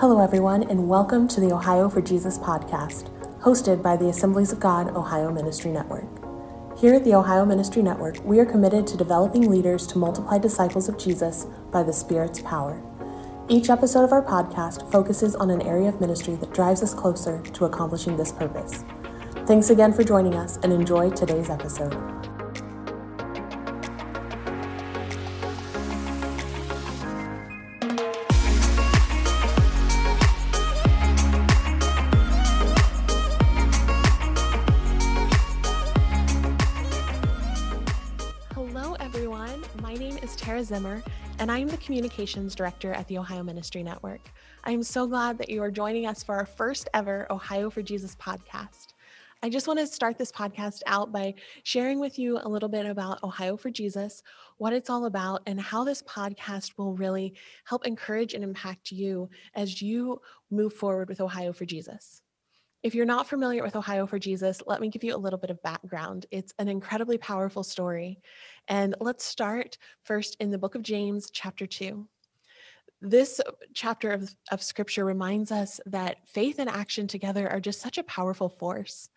Hello, everyone, and welcome to the Ohio for Jesus podcast, hosted by the Assemblies of God Ohio Ministry Network. Here at the Ohio Ministry Network, we are committed to developing leaders to multiply disciples of Jesus by the Spirit's power. Each episode of our podcast focuses on an area of ministry that drives us closer to accomplishing this purpose. Thanks again for joining us and enjoy today's episode. Zimmer, and I am the Communications Director at the Ohio Ministry Network. I am so glad that you are joining us for our first ever Ohio for Jesus podcast. I just want to start this podcast out by sharing with you a little bit about Ohio for Jesus, what it's all about, and how this podcast will really help encourage and impact you as you move forward with Ohio for Jesus. If you're not familiar with Ohio for Jesus, let me give you a little bit of background. It's an incredibly powerful story. And let's start first in the book of James, chapter 2 this chapter of, of scripture reminds us that faith and action together are just such a powerful force.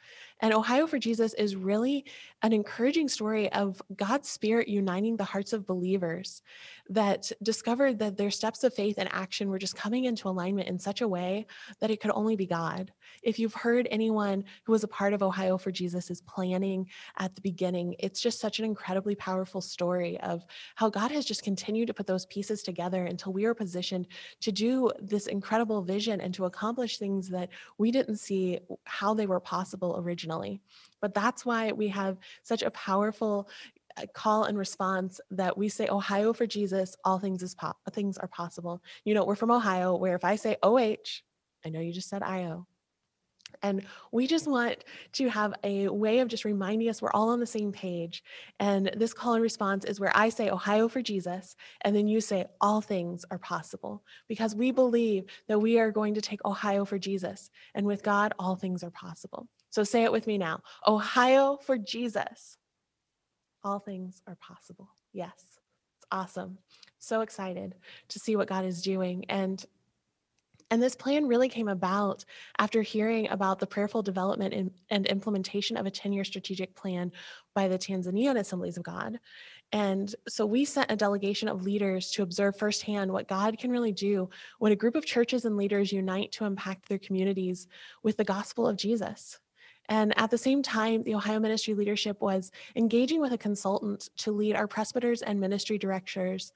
And Ohio for Jesus is really an encouraging story of God's Spirit uniting the hearts of believers that discovered that their steps of faith and action were just coming into alignment in such a way that it could only be God. If you've heard anyone who was a part of Ohio for Jesus' planning at the beginning, it's just such an incredibly powerful story of how God has just continued to put those pieces together until we are positioned to do this incredible vision and to accomplish things that we didn't see how they were possible originally But that's why we have such a powerful uh, call and response that we say Ohio for Jesus, all things is po- things are possible. You know, we're from Ohio where if I say OH, I know you just said IO. And we just want to have a way of just reminding us we're all on the same page. And this call and response is where I say Ohio for Jesus, and then you say all things are possible because we believe that we are going to take Ohio for Jesus. And with God, all things are possible. So say it with me now Ohio for Jesus. All things are possible. Yes, it's awesome. So excited to see what God is doing. And and this plan really came about after hearing about the prayerful development and, and implementation of a 10 year strategic plan by the Tanzanian Assemblies of God. And so we sent a delegation of leaders to observe firsthand what God can really do when a group of churches and leaders unite to impact their communities with the gospel of Jesus. And at the same time, the Ohio Ministry leadership was engaging with a consultant to lead our presbyters and ministry directors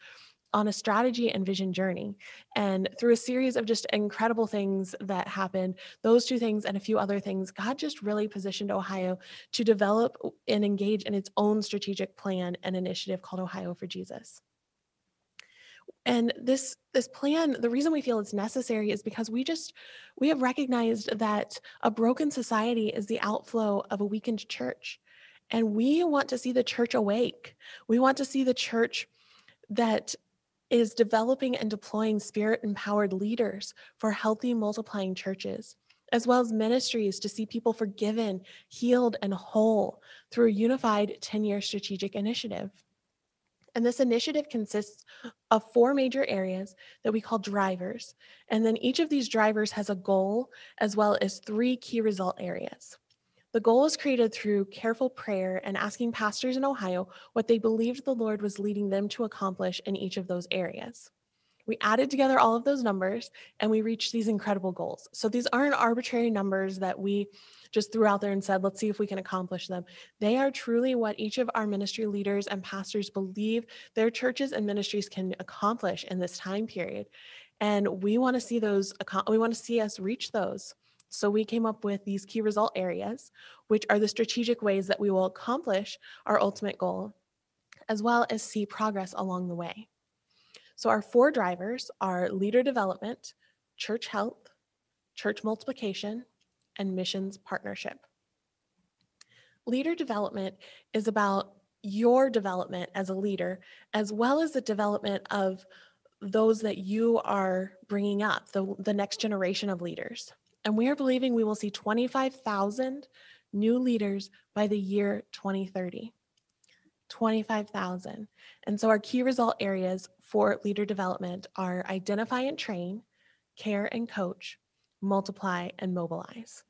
on a strategy and vision journey. And through a series of just incredible things that happened, those two things and a few other things, God just really positioned Ohio to develop and engage in its own strategic plan and initiative called Ohio for Jesus. And this this plan, the reason we feel it's necessary is because we just we have recognized that a broken society is the outflow of a weakened church. And we want to see the church awake. We want to see the church that is developing and deploying spirit empowered leaders for healthy multiplying churches, as well as ministries to see people forgiven, healed, and whole through a unified 10 year strategic initiative. And this initiative consists of four major areas that we call drivers. And then each of these drivers has a goal as well as three key result areas. The goal was created through careful prayer and asking pastors in Ohio what they believed the Lord was leading them to accomplish in each of those areas. We added together all of those numbers and we reached these incredible goals. So these aren't arbitrary numbers that we just threw out there and said, let's see if we can accomplish them. They are truly what each of our ministry leaders and pastors believe their churches and ministries can accomplish in this time period. And we want to see those, we want to see us reach those. So we came up with these key result areas, which are the strategic ways that we will accomplish our ultimate goal, as well as see progress along the way. So our four drivers are leader development, church health, church multiplication, and missions partnership. Leader development is about your development as a leader, as well as the development of those that you are bringing up, the, the next generation of leaders. And we are believing we will see 25,000 new leaders by the year 2030. 25,000. And so our key result areas for leader development are identify and train, care and coach, multiply and mobilize.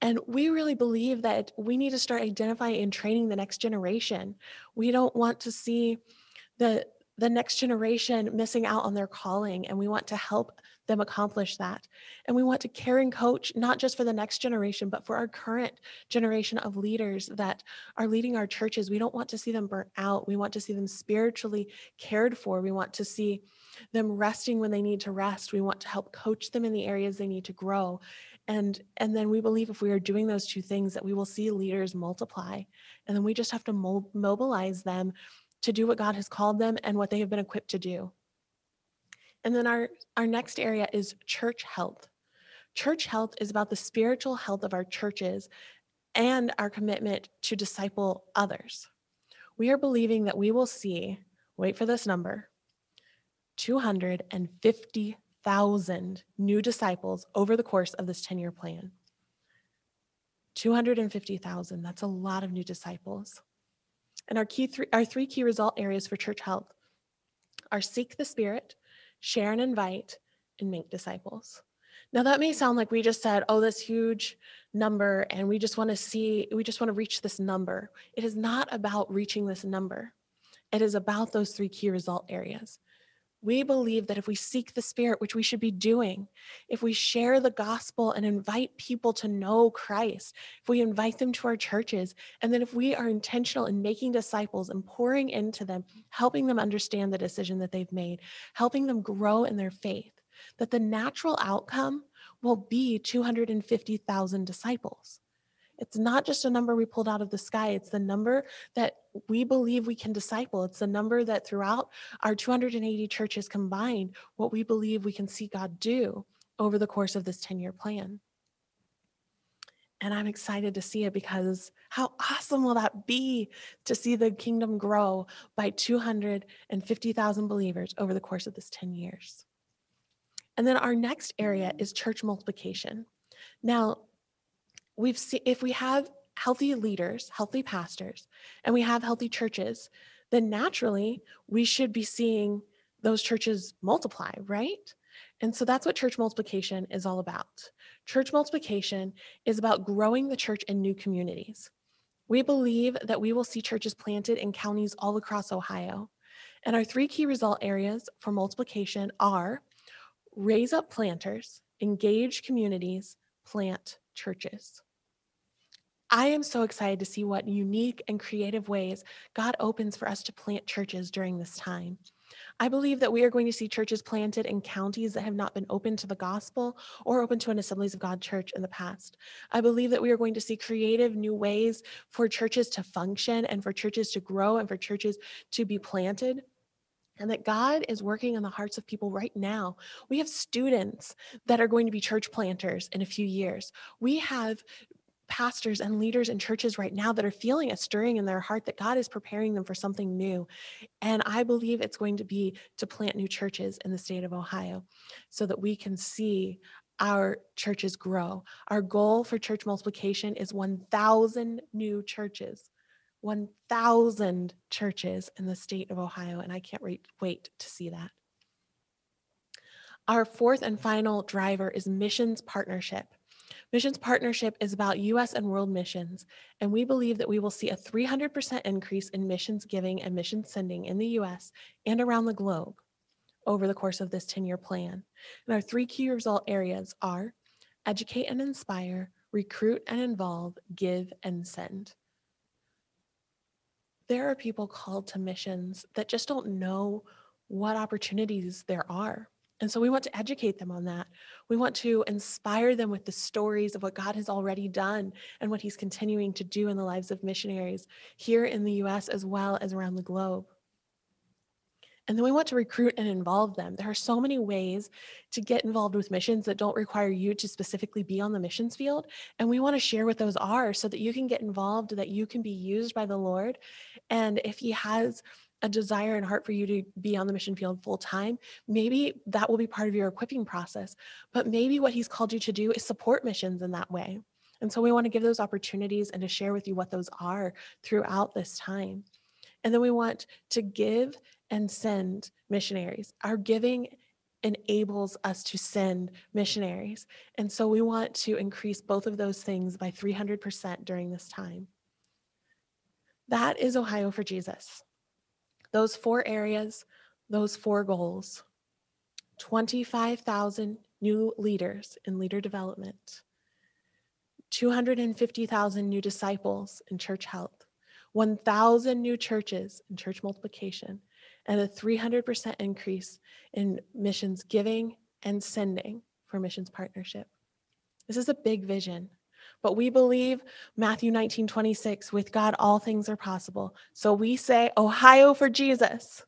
And we really believe that we need to start identifying and training the next generation. We don't want to see the the next generation missing out on their calling and we want to help them accomplish that. And we want to care and coach not just for the next generation, but for our current generation of leaders that are leading our churches. We don't want to see them burnt out. We want to see them spiritually cared for. We want to see them resting when they need to rest. We want to help coach them in the areas they need to grow and and then we believe if we are doing those two things that we will see leaders multiply and then we just have to mo- mobilize them to do what god has called them and what they have been equipped to do and then our our next area is church health church health is about the spiritual health of our churches and our commitment to disciple others we are believing that we will see wait for this number 250 thousand new disciples over the course of this 10 year plan. 250,000, that's a lot of new disciples. And our key three, our three key result areas for church health are seek the spirit, share and invite, and make disciples. Now that may sound like we just said, oh, this huge number, and we just want to see, we just want to reach this number. It is not about reaching this number. It is about those three key result areas. We believe that if we seek the Spirit, which we should be doing, if we share the gospel and invite people to know Christ, if we invite them to our churches, and then if we are intentional in making disciples and pouring into them, helping them understand the decision that they've made, helping them grow in their faith, that the natural outcome will be 250,000 disciples. It's not just a number we pulled out of the sky. It's the number that we believe we can disciple. It's the number that throughout our 280 churches combined, what we believe we can see God do over the course of this 10 year plan. And I'm excited to see it because how awesome will that be to see the kingdom grow by 250,000 believers over the course of this 10 years? And then our next area is church multiplication. Now, we've seen if we have healthy leaders, healthy pastors, and we have healthy churches, then naturally we should be seeing those churches multiply, right? And so that's what church multiplication is all about. Church multiplication is about growing the church in new communities. We believe that we will see churches planted in counties all across Ohio. And our three key result areas for multiplication are raise up planters, engage communities, plant churches. I am so excited to see what unique and creative ways God opens for us to plant churches during this time. I believe that we are going to see churches planted in counties that have not been open to the gospel or open to an Assemblies of God church in the past. I believe that we are going to see creative new ways for churches to function and for churches to grow and for churches to be planted and that God is working in the hearts of people right now. We have students that are going to be church planters in a few years. We have pastors and leaders in churches right now that are feeling a stirring in their heart that God is preparing them for something new. And I believe it's going to be to plant new churches in the state of Ohio so that we can see our churches grow. Our goal for church multiplication is 1,000 new churches. 1,000 churches in the state of Ohio, and I can't wait, to see that. Our fourth and final driver is missions partnership. Missions Partnership is about US and world missions, and we believe that we will see a 300% increase in missions giving and mission sending in the US and around the globe over the course of this 10 year plan. And our three key result areas are educate and inspire, recruit and involve, give and send. There are people called to missions that just don't know what opportunities there are. And so we want to educate them on that. We want to inspire them with the stories of what God has already done and what He's continuing to do in the lives of missionaries here in the US as well as around the globe. And then we want to recruit and involve them. There are so many ways to get involved with missions that don't require you to specifically be on the missions field. And we want to share what those are so that you can get involved, that you can be used by the Lord. And if He has a desire and heart for you to be on the mission field full time, maybe that will be part of your equipping process. But maybe what he's called you to do is support missions in that way. And so we want to give those opportunities and to share with you what those are throughout this time. And then we want to give and send missionaries. Our giving enables us to send missionaries. And so we want to increase both of those things by 300% during this time. That is Ohio for Jesus. Those four areas, those four goals. 25,000 new leaders in leader development, 250,000 new disciples in church health, 1,000 new churches in church multiplication, and a 300% increase in missions giving and sending for missions partnership. This is a big vision, but we believe Matthew 19 26, with God, all things are possible. So we say, Ohio for Jesus,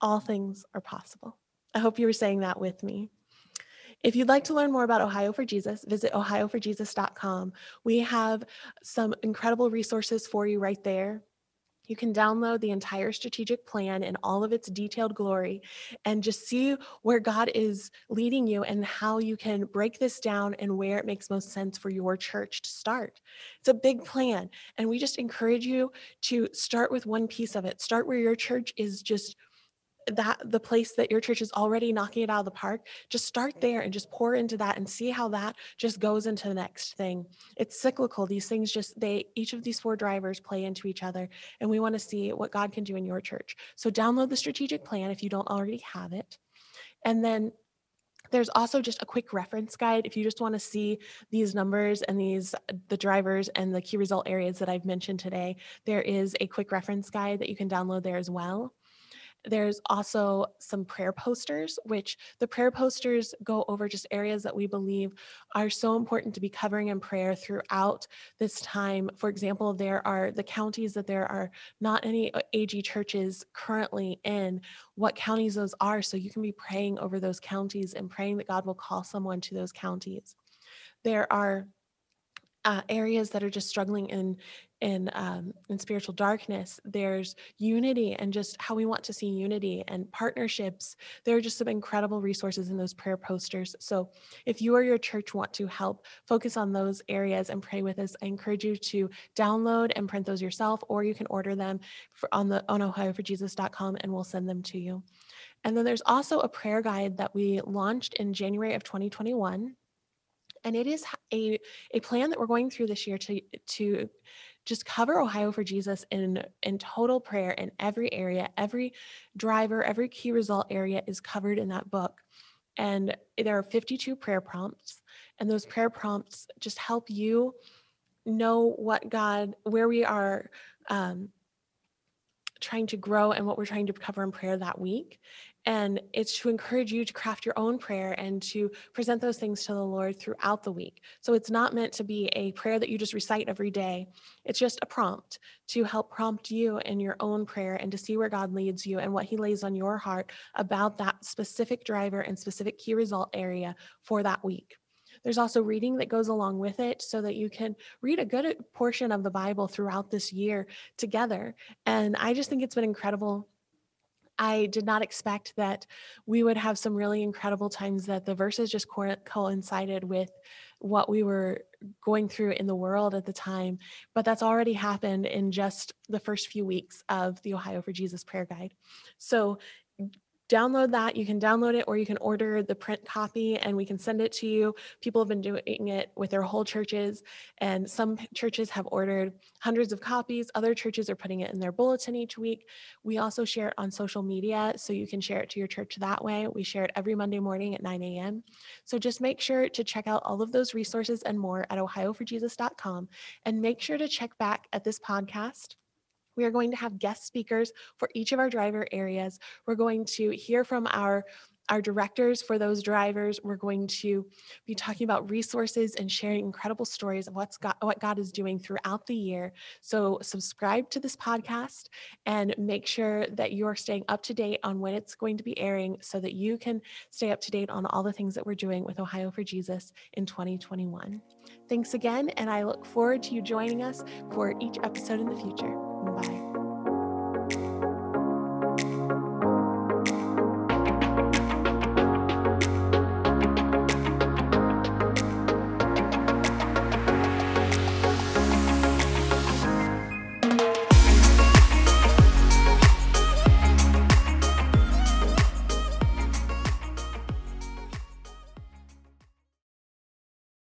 all things are possible. I hope you were saying that with me. If you'd like to learn more about Ohio for Jesus, visit ohioforjesus.com. We have some incredible resources for you right there. You can download the entire strategic plan in all of its detailed glory and just see where God is leading you and how you can break this down and where it makes most sense for your church to start. It's a big plan. And we just encourage you to start with one piece of it. Start where your church is just that the place that your church is already knocking it out of the park, just start there and just pour into that and see how that just goes into the next thing. It's cyclical. These things just they each of these four drivers play into each other and we want to see what God can do in your church. So download the strategic plan if you don't already have it. And then there's also just a quick reference guide if you just want to see these numbers and these the drivers and the key result areas that I've mentioned today. There is a quick reference guide that you can download there as well. There's also some prayer posters, which the prayer posters go over just areas that we believe are so important to be covering in prayer throughout this time. For example, there are the counties that there are not any uh, AG churches currently in, what counties those are. So you can be praying over those counties and praying that God will call someone to those counties. There are uh, areas that are just struggling in in um, in spiritual darkness there's unity and just how we want to see unity and partnerships. There are just some incredible resources in those prayer posters. So if you or your church want to help focus on those areas and pray with us. I encourage you to download and print those yourself or you can order them for, on the on ohioforjesus.com and we'll send them to you. And then there's also a prayer guide that we launched in january of 2021 and it is a, a plan that we're going through this year to to just cover Ohio for Jesus in in total prayer in every area. Every driver, every key result area is covered in that book. And there are 52 prayer prompts, and those prayer prompts just help you know what God, where we are um, trying to grow and what we're trying to cover in prayer that week. And it's to encourage you to craft your own prayer and to present those things to the Lord throughout the week. So it's not meant to be a prayer that you just recite every day. It's just a prompt to help prompt you in your own prayer and to see where God leads you and what He lays on your heart about that specific driver and specific key result area for that week. There's also reading that goes along with it so that you can read a good portion of the Bible throughout this year together. And I just think it's been incredible I did not expect that we would have some really incredible times that the verses just co- coincided with what we were going through in the world at the time. But that's already happened in just the first few weeks of the Ohio for Jesus prayer guide. So download that. You can download it or you can order the print copy and we can send it to you. People have been doing it with their whole churches, and some churches have ordered hundreds of copies. Other churches are putting it in their bulletin each week. We also share it on social media, so you can share it to your church that way. We share it every Monday morning at 9 a.m. So just make sure to check out all of those resources and more at ohioforjesus.com and make sure to check back at this podcast we are going to have guest speakers for each of our driver areas. We're going to hear from our our directors for those drivers. We're going to be talking about resources and sharing incredible stories of what's got, what God is doing throughout the year. So subscribe to this podcast and make sure that you're staying up to date on when it's going to be airing so that you can stay up to date on all the things that we're doing with Ohio for Jesus in 2021. Thanks again, and I look forward to you joining us for each episode in the future. Bye.